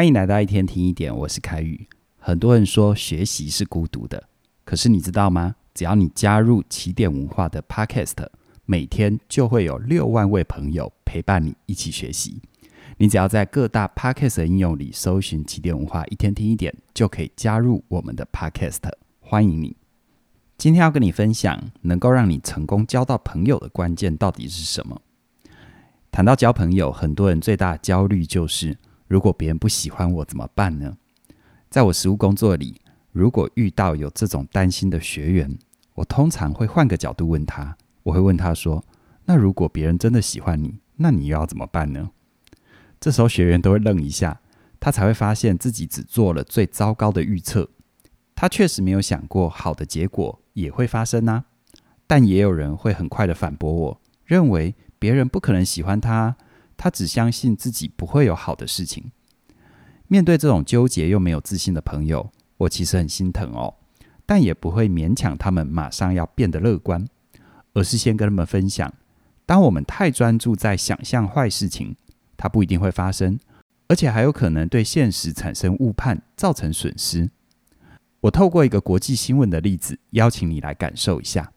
欢迎来到一天听一点，我是凯宇。很多人说学习是孤独的，可是你知道吗？只要你加入起点文化的 Podcast，每天就会有六万位朋友陪伴你一起学习。你只要在各大 Podcast 的应用里搜寻起点文化，一天听一点，就可以加入我们的 Podcast。欢迎你！今天要跟你分享，能够让你成功交到朋友的关键到底是什么？谈到交朋友，很多人最大的焦虑就是。如果别人不喜欢我怎么办呢？在我实务工作里，如果遇到有这种担心的学员，我通常会换个角度问他。我会问他说：“那如果别人真的喜欢你，那你又要怎么办呢？”这时候学员都会愣一下，他才会发现自己只做了最糟糕的预测。他确实没有想过好的结果也会发生啊。但也有人会很快的反驳我，认为别人不可能喜欢他。他只相信自己不会有好的事情。面对这种纠结又没有自信的朋友，我其实很心疼哦，但也不会勉强他们马上要变得乐观，而是先跟他们分享：当我们太专注在想象坏事情，它不一定会发生，而且还有可能对现实产生误判，造成损失。我透过一个国际新闻的例子，邀请你来感受一下：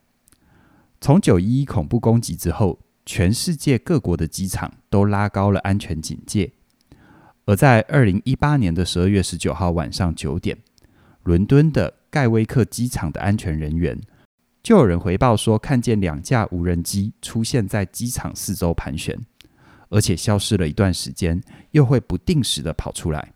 从九一一恐怖攻击之后。全世界各国的机场都拉高了安全警戒，而在二零一八年的十二月十九号晚上九点，伦敦的盖威克机场的安全人员就有人回报说，看见两架无人机出现在机场四周盘旋，而且消失了一段时间，又会不定时的跑出来。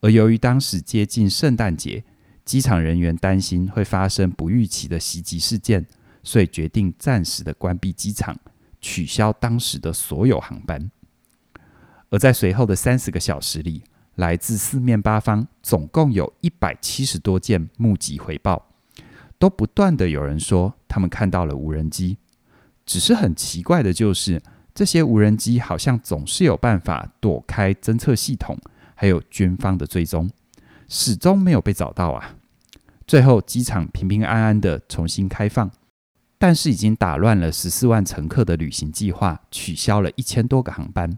而由于当时接近圣诞节，机场人员担心会发生不预期的袭击事件，所以决定暂时的关闭机场。取消当时的所有航班，而在随后的三十个小时里，来自四面八方，总共有一百七十多件目击回报，都不断的有人说他们看到了无人机。只是很奇怪的就是，这些无人机好像总是有办法躲开侦测系统，还有军方的追踪，始终没有被找到啊。最后，机场平平安安的重新开放。但是已经打乱了十四万乘客的旅行计划，取消了一千多个航班。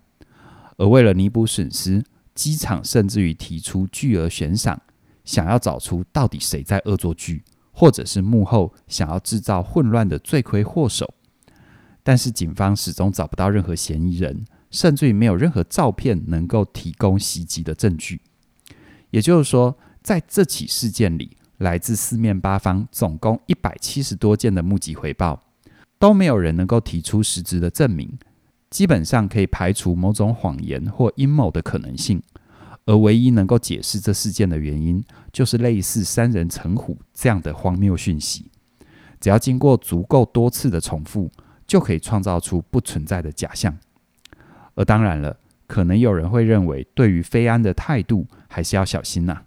而为了弥补损失，机场甚至于提出巨额悬赏，想要找出到底谁在恶作剧，或者是幕后想要制造混乱的罪魁祸首。但是警方始终找不到任何嫌疑人，甚至于没有任何照片能够提供袭击的证据。也就是说，在这起事件里。来自四面八方，总共一百七十多件的募集回报，都没有人能够提出实质的证明，基本上可以排除某种谎言或阴谋的可能性。而唯一能够解释这事件的原因，就是类似三人成虎这样的荒谬讯息。只要经过足够多次的重复，就可以创造出不存在的假象。而当然了，可能有人会认为，对于飞安的态度还是要小心呐、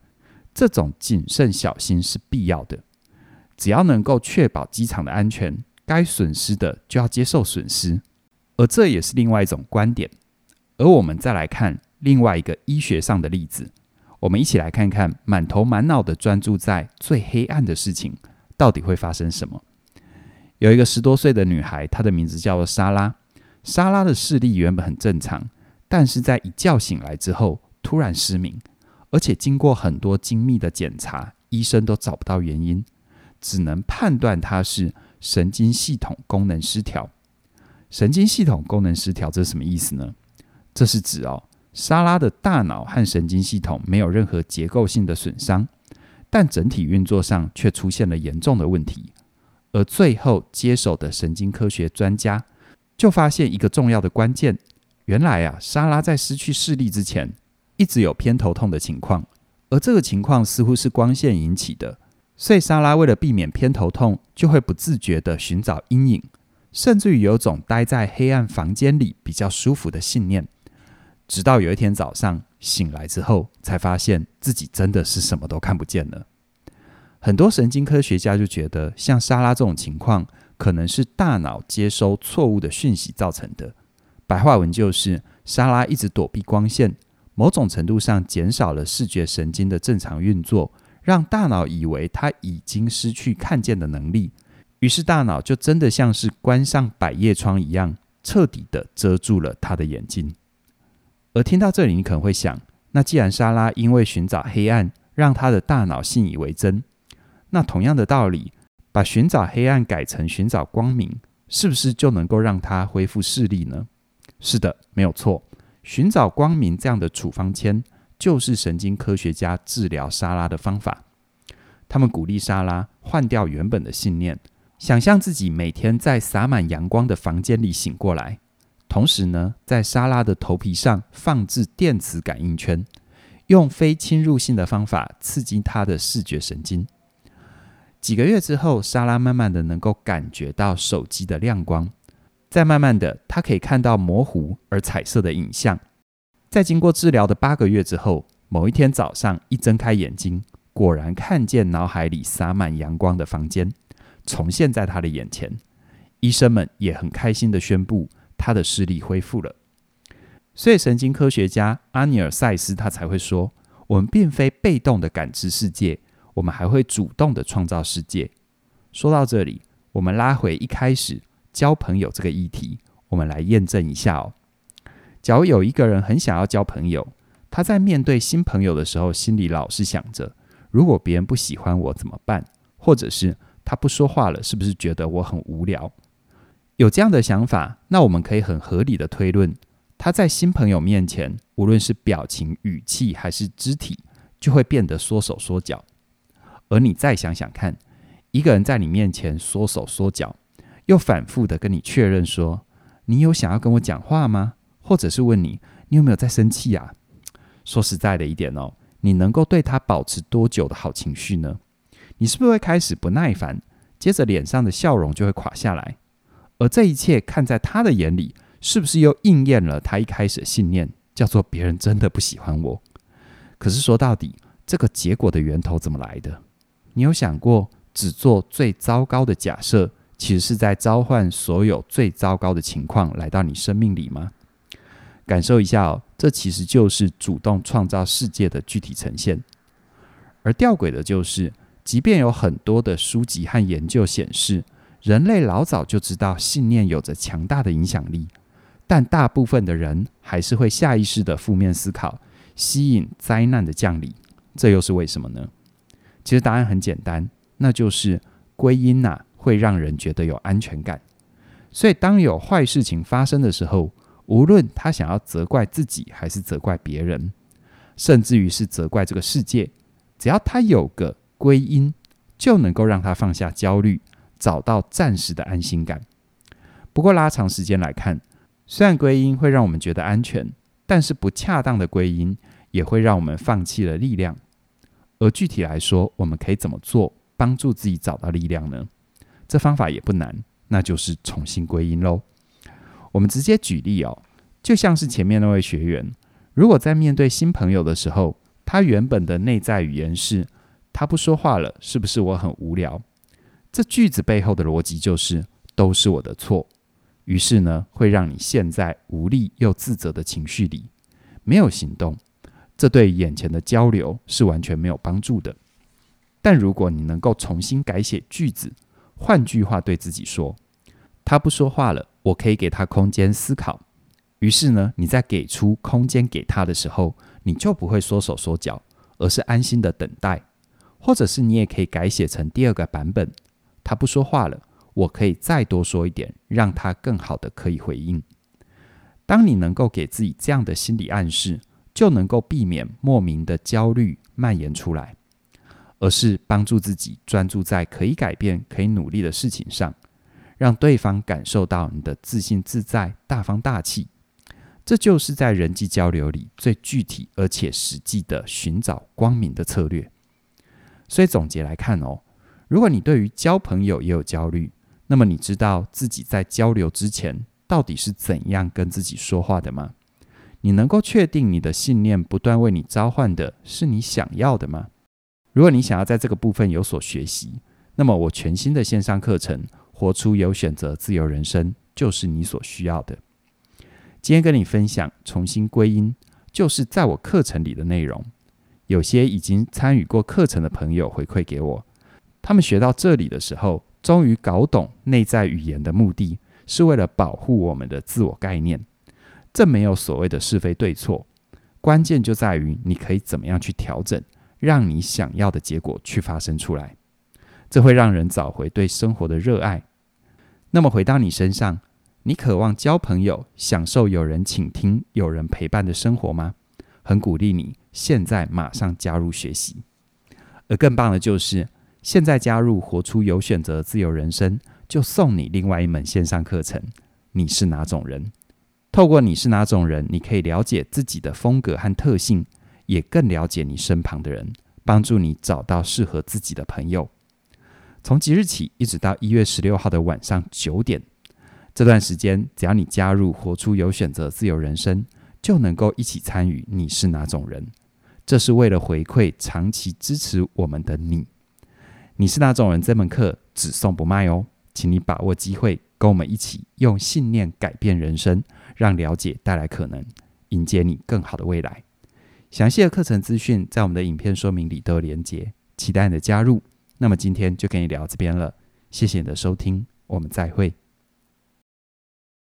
这种谨慎小心是必要的，只要能够确保机场的安全，该损失的就要接受损失，而这也是另外一种观点。而我们再来看另外一个医学上的例子，我们一起来看看满头满脑的专注在最黑暗的事情，到底会发生什么。有一个十多岁的女孩，她的名字叫做莎拉。莎拉的视力原本很正常，但是在一觉醒来之后，突然失明。而且经过很多精密的检查，医生都找不到原因，只能判断它是神经系统功能失调。神经系统功能失调这是什么意思呢？这是指哦，莎拉的大脑和神经系统没有任何结构性的损伤，但整体运作上却出现了严重的问题。而最后接手的神经科学专家就发现一个重要的关键：原来啊，莎拉在失去视力之前，一直有偏头痛的情况，而这个情况似乎是光线引起的，所以莎拉为了避免偏头痛，就会不自觉地寻找阴影，甚至于有种待在黑暗房间里比较舒服的信念。直到有一天早上醒来之后，才发现自己真的是什么都看不见了。很多神经科学家就觉得，像莎拉这种情况，可能是大脑接收错误的讯息造成的。白话文就是，莎拉一直躲避光线。某种程度上减少了视觉神经的正常运作，让大脑以为它已经失去看见的能力，于是大脑就真的像是关上百叶窗一样，彻底的遮住了他的眼睛。而听到这里，你可能会想：那既然莎拉因为寻找黑暗，让她的大脑信以为真，那同样的道理，把寻找黑暗改成寻找光明，是不是就能够让她恢复视力呢？是的，没有错。寻找光明这样的处方签，就是神经科学家治疗莎拉的方法。他们鼓励莎拉换掉原本的信念，想象自己每天在洒满阳光的房间里醒过来，同时呢，在莎拉的头皮上放置电磁感应圈，用非侵入性的方法刺激她的视觉神经。几个月之后，莎拉慢慢的能够感觉到手机的亮光。再慢慢的，他可以看到模糊而彩色的影像。在经过治疗的八个月之后，某一天早上一睁开眼睛，果然看见脑海里洒满阳光的房间重现在他的眼前。医生们也很开心的宣布，他的视力恢复了。所以，神经科学家阿尼尔塞斯他才会说：我们并非被动地感知世界，我们还会主动地创造世界。说到这里，我们拉回一开始。交朋友这个议题，我们来验证一下哦。假如有一个人很想要交朋友，他在面对新朋友的时候，心里老是想着：如果别人不喜欢我怎么办？或者是他不说话了，是不是觉得我很无聊？有这样的想法，那我们可以很合理的推论，他在新朋友面前，无论是表情、语气还是肢体，就会变得缩手缩脚。而你再想想看，一个人在你面前缩手缩脚，又反复的跟你确认说：“你有想要跟我讲话吗？”或者是问你：“你有没有在生气啊？”说实在的一点哦，你能够对他保持多久的好情绪呢？你是不是会开始不耐烦，接着脸上的笑容就会垮下来？而这一切看在他的眼里，是不是又应验了他一开始的信念，叫做别人真的不喜欢我？可是说到底，这个结果的源头怎么来的？你有想过只做最糟糕的假设？其实是在召唤所有最糟糕的情况来到你生命里吗？感受一下哦，这其实就是主动创造世界的具体呈现。而吊诡的就是，即便有很多的书籍和研究显示，人类老早就知道信念有着强大的影响力，但大部分的人还是会下意识的负面思考，吸引灾难的降临。这又是为什么呢？其实答案很简单，那就是归因呐。会让人觉得有安全感，所以当有坏事情发生的时候，无论他想要责怪自己，还是责怪别人，甚至于是责怪这个世界，只要他有个归因，就能够让他放下焦虑，找到暂时的安心感。不过拉长时间来看，虽然归因会让我们觉得安全，但是不恰当的归因也会让我们放弃了力量。而具体来说，我们可以怎么做，帮助自己找到力量呢？这方法也不难，那就是重新归因喽。我们直接举例哦，就像是前面那位学员，如果在面对新朋友的时候，他原本的内在语言是“他不说话了，是不是我很无聊？”这句子背后的逻辑就是都是我的错。于是呢，会让你陷在无力又自责的情绪里，没有行动。这对眼前的交流是完全没有帮助的。但如果你能够重新改写句子，换句话对自己说：“他不说话了，我可以给他空间思考。”于是呢，你在给出空间给他的时候，你就不会缩手缩脚，而是安心的等待。或者是你也可以改写成第二个版本：“他不说话了，我可以再多说一点，让他更好的可以回应。”当你能够给自己这样的心理暗示，就能够避免莫名的焦虑蔓延出来。而是帮助自己专注在可以改变、可以努力的事情上，让对方感受到你的自信、自在、大方、大气。这就是在人际交流里最具体而且实际的寻找光明的策略。所以总结来看哦，如果你对于交朋友也有焦虑，那么你知道自己在交流之前到底是怎样跟自己说话的吗？你能够确定你的信念不断为你召唤的是你想要的吗？如果你想要在这个部分有所学习，那么我全新的线上课程《活出有选择自由人生》就是你所需要的。今天跟你分享重新归因，就是在我课程里的内容。有些已经参与过课程的朋友回馈给我，他们学到这里的时候，终于搞懂内在语言的目的是为了保护我们的自我概念。这没有所谓的是非对错。关键就在于你可以怎么样去调整，让你想要的结果去发生出来。这会让人找回对生活的热爱。那么回到你身上，你渴望交朋友、享受有人倾听、有人陪伴的生活吗？很鼓励你现在马上加入学习。而更棒的就是，现在加入活出有选择自由人生，就送你另外一门线上课程。你是哪种人？透过你是哪种人，你可以了解自己的风格和特性，也更了解你身旁的人，帮助你找到适合自己的朋友。从即日起，一直到一月十六号的晚上九点，这段时间，只要你加入“活出有选择自由人生”，就能够一起参与。你是哪种人？这是为了回馈长期支持我们的你。你是哪种人？这门课只送不卖哦，请你把握机会，跟我们一起用信念改变人生。让了解带来可能，迎接你更好的未来。详细的课程资讯在我们的影片说明里都有连结，期待你的加入。那么今天就跟你聊这边了，谢谢你的收听，我们再会。